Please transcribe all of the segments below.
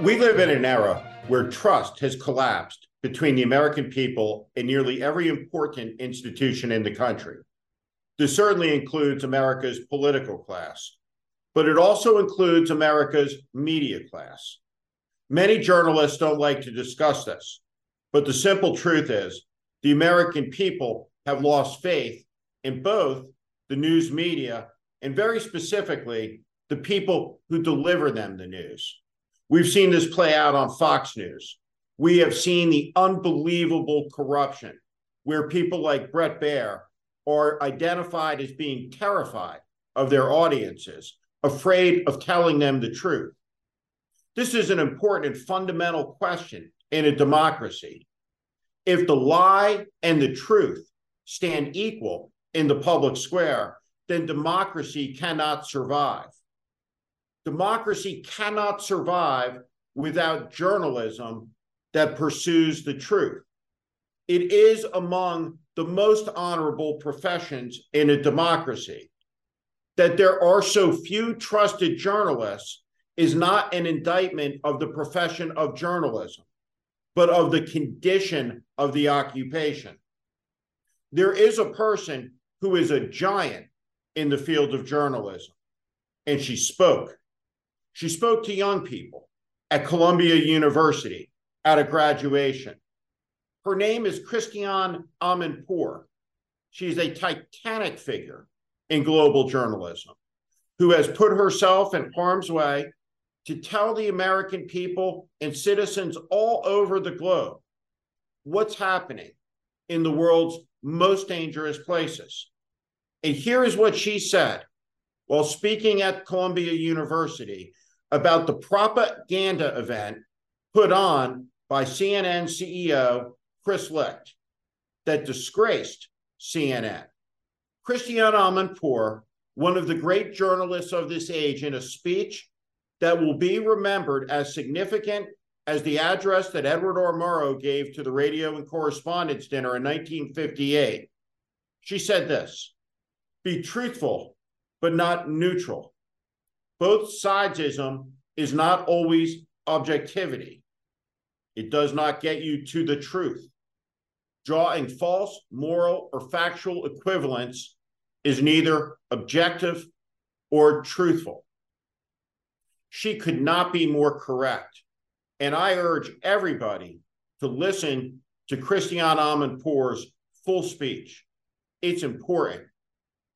We live in an era where trust has collapsed between the American people and nearly every important institution in the country. This certainly includes America's political class, but it also includes America's media class. Many journalists don't like to discuss this, but the simple truth is the American people have lost faith in both the news media and very specifically the people who deliver them the news. We've seen this play out on Fox News. We have seen the unbelievable corruption where people like Bret Baier are identified as being terrified of their audiences, afraid of telling them the truth. This is an important and fundamental question in a democracy. If the lie and the truth stand equal in the public square, then democracy cannot survive democracy cannot survive without journalism that pursues the truth. It is among the most honorable professions in a democracy. That there are so few trusted journalists is not an indictment of the profession of journalism, but of the condition of the occupation. There is a person who is a giant in the field of journalism, and she spoke. She spoke to young people at Columbia University at a graduation. Her name is Christiane Amanpour. She's a titanic figure in global journalism who has put herself in harm's way to tell the American people and citizens all over the globe what's happening in the world's most dangerous places. And here is what she said while speaking at Columbia University about the propaganda event put on by CNN CEO Chris Licht that disgraced CNN. Christiane Amanpour, one of the great journalists of this age, in a speech that will be remembered as significant as the address that Edward R. Murrow gave to the Radio and Correspondence Dinner in 1958. She said this Be truthful, but not neutral both sidesism is not always objectivity. It does not get you to the truth. Drawing false moral or factual equivalence is neither objective or truthful. She could not be more correct. And I urge everybody to listen to Christiane Amanpour's full speech. It's important.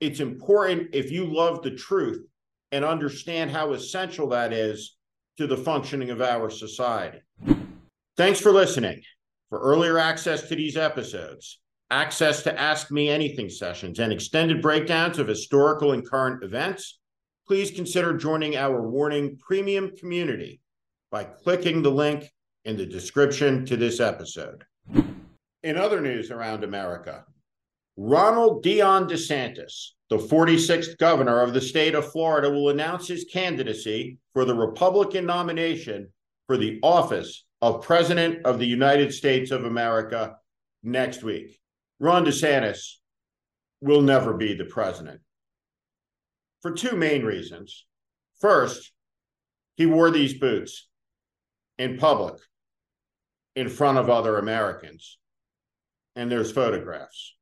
It's important if you love the truth and understand how essential that is to the functioning of our society. Thanks for listening. For earlier access to these episodes, access to Ask Me Anything sessions, and extended breakdowns of historical and current events, please consider joining our Warning Premium community by clicking the link in the description to this episode. In other news around America, Ronald Dion DeSantis, the 46th governor of the state of Florida, will announce his candidacy for the Republican nomination for the office of President of the United States of America next week. Ron DeSantis will never be the president for two main reasons. First, he wore these boots in public in front of other Americans, and there's photographs.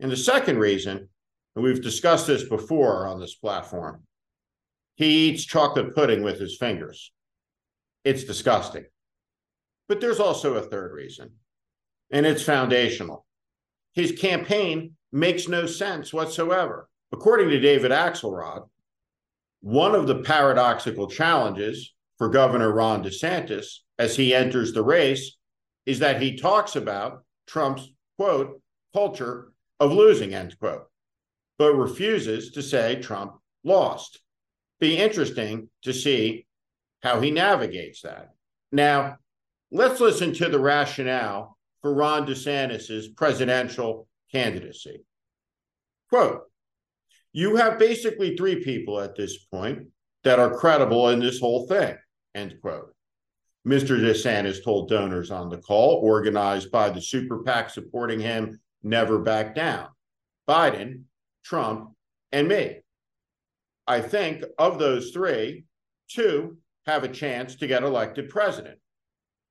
And the second reason, and we've discussed this before on this platform, he eats chocolate pudding with his fingers. It's disgusting. But there's also a third reason, and it's foundational. His campaign makes no sense whatsoever. According to David Axelrod, one of the paradoxical challenges for Governor Ron DeSantis as he enters the race is that he talks about Trump's quote culture of losing, end quote, but refuses to say Trump lost. Be interesting to see how he navigates that. Now, let's listen to the rationale for Ron DeSantis's presidential candidacy. Quote, you have basically three people at this point that are credible in this whole thing, end quote. Mr. DeSantis told donors on the call, organized by the super PAC supporting him never back down. Biden, Trump, and me. I think of those three, two have a chance to get elected president,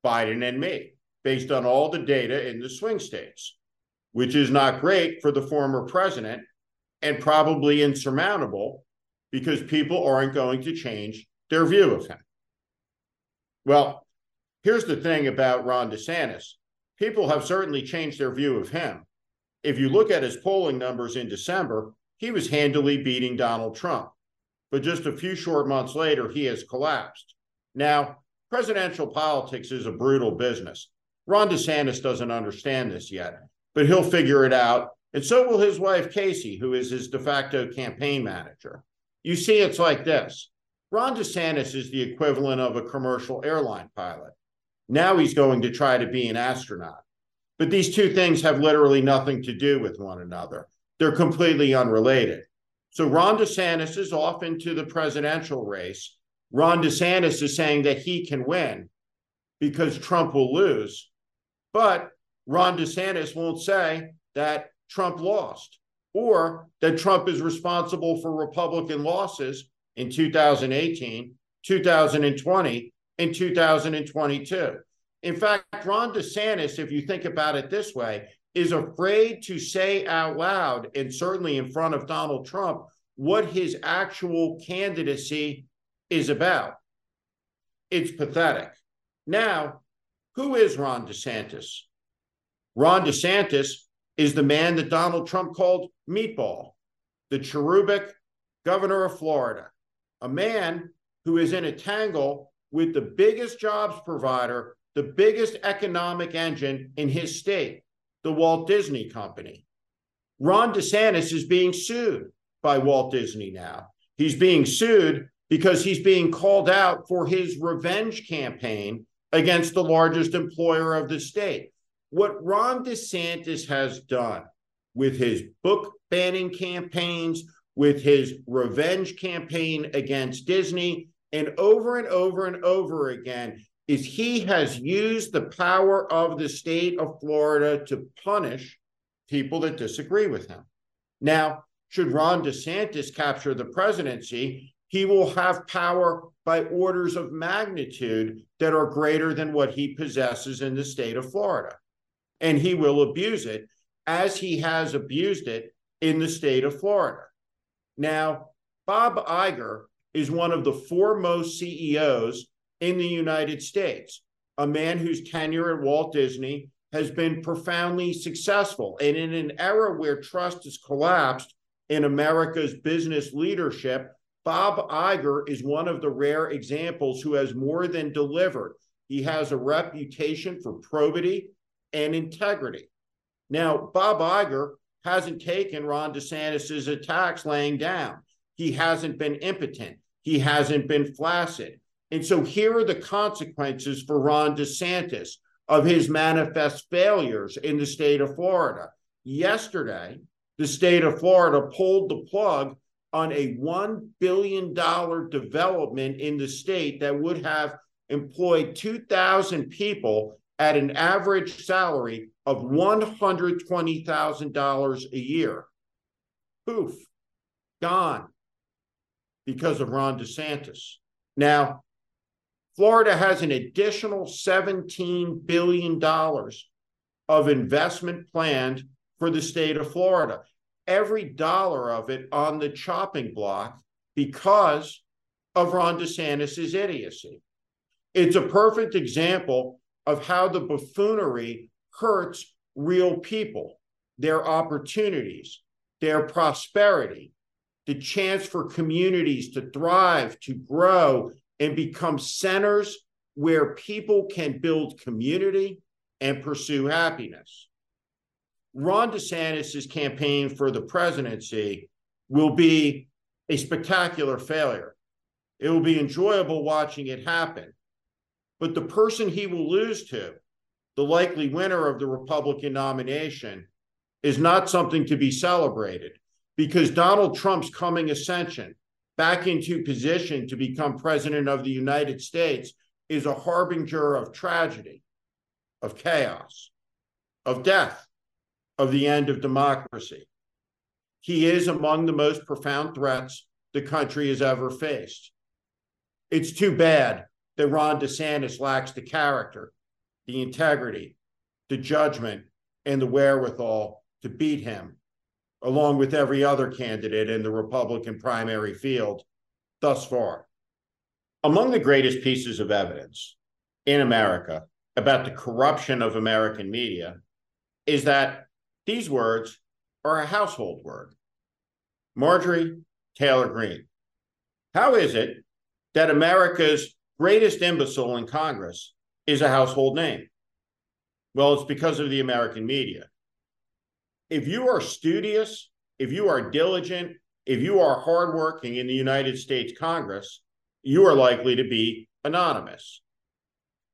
Biden and me, based on all the data in the swing states, which is not great for the former president and probably insurmountable because people aren't going to change their view of him. Well, here's the thing about Ron DeSantis people have certainly changed their view of him. If you look at his polling numbers in December, he was handily beating Donald Trump. But just a few short months later, he has collapsed. Now, presidential politics is a brutal business. Ron DeSantis doesn't understand this yet, but he'll figure it out. And so will his wife, Casey, who is his de facto campaign manager. You see, it's like this Ron DeSantis is the equivalent of a commercial airline pilot. Now he's going to try to be an astronaut. But these two things have literally nothing to do with one another. They're completely unrelated. So Ron DeSantis is off into the presidential race. Ron DeSantis is saying that he can win because Trump will lose. But Ron DeSantis won't say that Trump lost or that Trump is responsible for Republican losses in 2018, 2020, and 2022. In fact, Ron DeSantis, if you think about it this way, is afraid to say out loud, and certainly in front of Donald Trump, what his actual candidacy is about. It's pathetic. Now, who is Ron DeSantis? Ron DeSantis is the man that Donald Trump called meatball, the cherubic governor of Florida, a man who is in a tangle with the biggest jobs provider, the biggest economic engine in his state, the Walt Disney Company. Ron DeSantis is being sued by Walt Disney now. He's being sued because he's being called out for his revenge campaign against the largest employer of the state. What Ron DeSantis has done with his book banning campaigns, with his revenge campaign against Disney, and over and over and over again, is he has used the power of the state of Florida to punish people that disagree with him. Now, should Ron DeSantis capture the presidency, he will have power by orders of magnitude that are greater than what he possesses in the state of Florida. And he will abuse it as he has abused it in the state of Florida. Now, Bob Iger is one of the foremost CEOs in the United States, a man whose tenure at Walt Disney has been profoundly successful. And in an era where trust has collapsed in America's business leadership, Bob Iger is one of the rare examples who has more than delivered. He has a reputation for probity and integrity. Now, Bob Iger hasn't taken Ron DeSantis's attacks laying down. He hasn't been impotent. He hasn't been flaccid. And so here are the consequences for Ron DeSantis of his manifest failures in the state of Florida. Yesterday, the state of Florida pulled the plug on a $1 billion development in the state that would have employed 2,000 people at an average salary of $120,000 a year. Poof, gone because of Ron DeSantis. Now, Florida has an additional $17 billion of investment planned for the state of Florida. Every dollar of it on the chopping block because of Ron DeSantis' idiocy. It's a perfect example of how the buffoonery hurts real people, their opportunities, their prosperity, the chance for communities to thrive, to grow, and become centers where people can build community and pursue happiness. Ron DeSantis' campaign for the presidency will be a spectacular failure. It will be enjoyable watching it happen. But the person he will lose to, the likely winner of the Republican nomination, is not something to be celebrated because Donald Trump's coming ascension back into position to become president of the United States is a harbinger of tragedy, of chaos, of death, of the end of democracy. He is among the most profound threats the country has ever faced. It's too bad that Ron DeSantis lacks the character, the integrity, the judgment, and the wherewithal to beat him, along with every other candidate in the Republican primary field thus far. Among the greatest pieces of evidence in America about the corruption of American media is that these words are a household word. Marjorie Taylor Greene. How is it that America's greatest imbecile in Congress is a household name? Well, it's because of the American media. If you are studious, if you are diligent, if you are hardworking in the United States Congress, you are likely to be anonymous.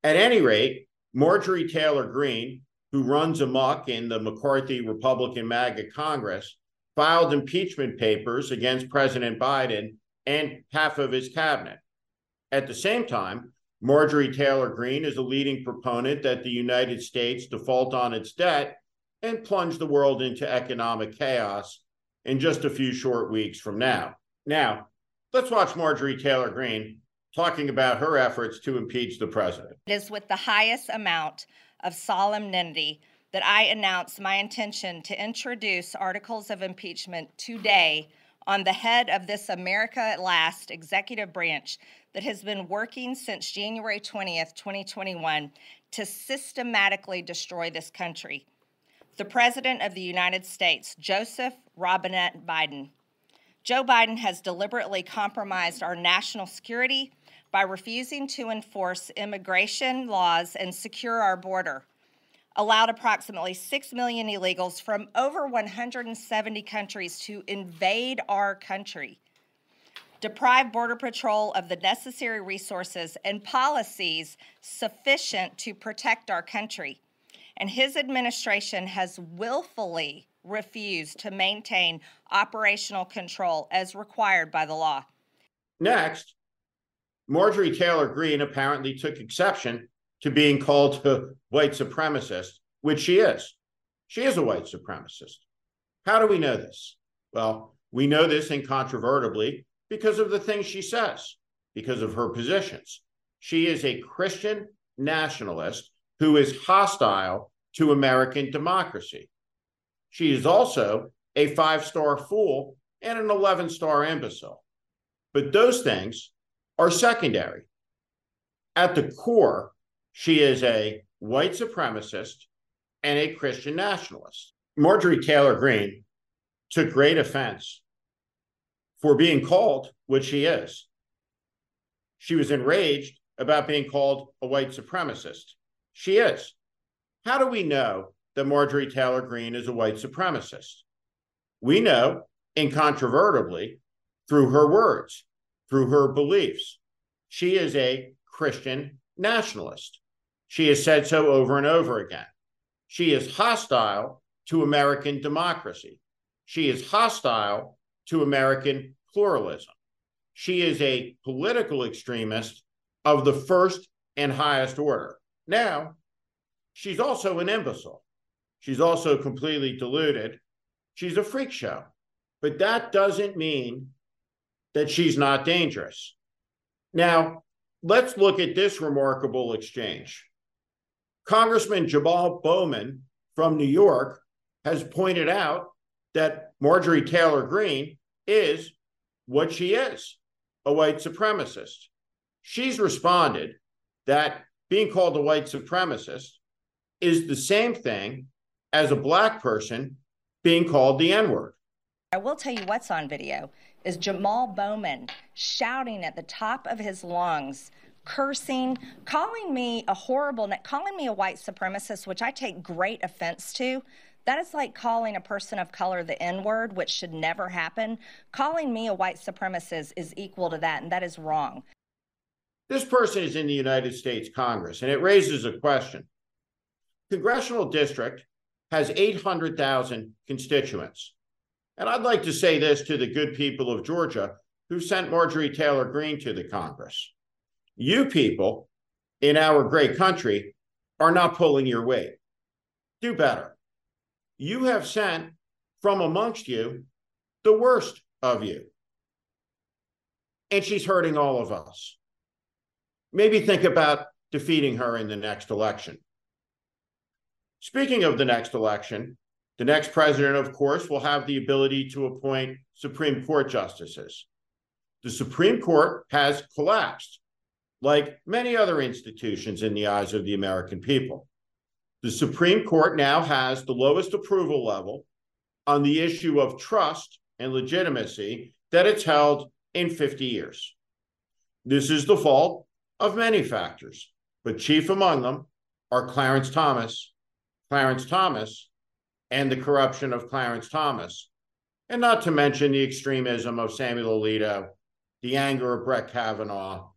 At any rate, Marjorie Taylor Greene, who runs amok in the McCarthy Republican MAGA Congress, filed impeachment papers against President Biden and half of his cabinet. At the same time, Marjorie Taylor Greene is a leading proponent that the United States default on its debt and plunge the world into economic chaos in just a few short weeks from now. Now, Let's watch Marjorie Taylor Greene talking about her efforts to impeach the president. It is with the highest amount of solemnity that I announce my intention to introduce articles of impeachment today on the head of this America at Last executive branch that has been working since January 20th, 2021, to systematically destroy this country. The President of the United States, Joseph Robinette Biden. Joe Biden has deliberately compromised our national security by refusing to enforce immigration laws and secure our border, allowed approximately 6 million illegals from over 170 countries to invade our country, deprived Border Patrol of the necessary resources and policies sufficient to protect our country. And his administration has willfully refused to maintain operational control as required by the law. Next, Marjorie Taylor Greene apparently took exception to being called a white supremacist, which she is. She is a white supremacist. How do we know this? Well, we know this incontrovertibly because of the things she says, because of her positions. She is a Christian nationalist who is hostile to American democracy. She is also a five star fool and an 11 star imbecile. But those things are secondary. At the core, she is a white supremacist and a Christian nationalist. Marjorie Taylor Greene took great offense for being called what she is. She was enraged about being called a white supremacist. She is. How do we know that Marjorie Taylor Greene is a white supremacist. We know incontrovertibly through her words, through her beliefs. She is a Christian nationalist. She has said so over and over again. She is hostile to American democracy. She is hostile to American pluralism. She is a political extremist of the first and highest order. Now, she's also an imbecile. She's also completely deluded. She's a freak show. But that doesn't mean that she's not dangerous. Now, let's look at this remarkable exchange. Congressman Jamaal Bowman from New York has pointed out that Marjorie Taylor Greene is what she is a white supremacist. She's responded that being called a white supremacist is the same thing as a black person being called the N word. I will tell you what's on video is Jamaal Bowman shouting at the top of his lungs, cursing, calling me a horrible, calling me a white supremacist, which I take great offense to. That is like calling a person of color the N word, which should never happen. Calling me a white supremacist is equal to that, and that is wrong. This person is in the United States Congress, and it raises a question. Congressional district has 800,000 constituents. And I'd like to say this to the good people of Georgia who sent Marjorie Taylor Greene to the Congress. You people in our great country are not pulling your weight. Do better. You have sent from amongst you the worst of you. And she's hurting all of us. Maybe think about defeating her in the next election. Speaking of the next election, the next president, of course, will have the ability to appoint Supreme Court justices. The Supreme Court has collapsed, like many other institutions in the eyes of the American people. The Supreme Court now has the lowest approval level on the issue of trust and legitimacy that it's held in 50 years. This is the fault of many factors, but chief among them are Clarence Thomas, Clarence Thomas, and the corruption of Clarence Thomas, and not to mention the extremism of Samuel Alito, the anger of Brett Kavanaugh,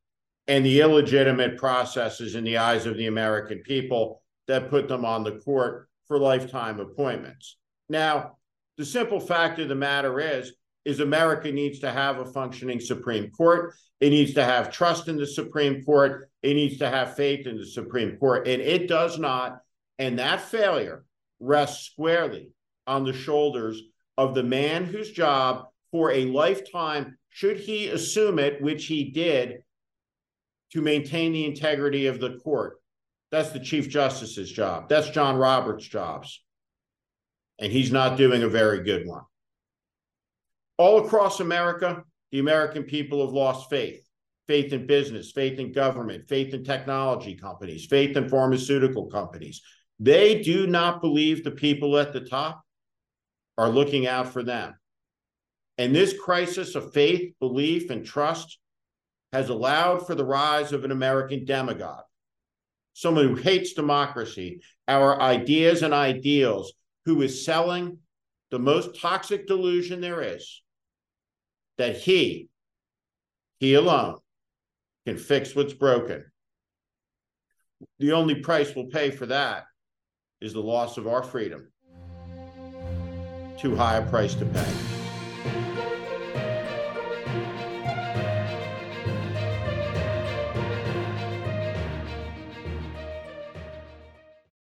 and the illegitimate processes in the eyes of the American people that put them on the court for lifetime appointments. Now, the simple fact of the matter is, is America needs to have a functioning Supreme Court. It needs to have trust in the Supreme Court. It needs to have faith in the Supreme Court. And it does not. And that failure rests squarely on the shoulders of the man whose job for a lifetime, should he assume it, which he did, to maintain the integrity of the court. That's the Chief Justice's job. That's John Roberts' jobs. And he's not doing a very good one. All across America, the American people have lost faith faith in business, faith in government, faith in technology companies, faith in pharmaceutical companies. They do not believe the people at the top are looking out for them. And this crisis of faith, belief, and trust has allowed for the rise of an American demagogue, someone who hates democracy, our ideas and ideals, who is selling the most toxic delusion there is that he, he alone, can fix what's broken. The only price we'll pay for that is the loss of our freedom. Too high a price to pay.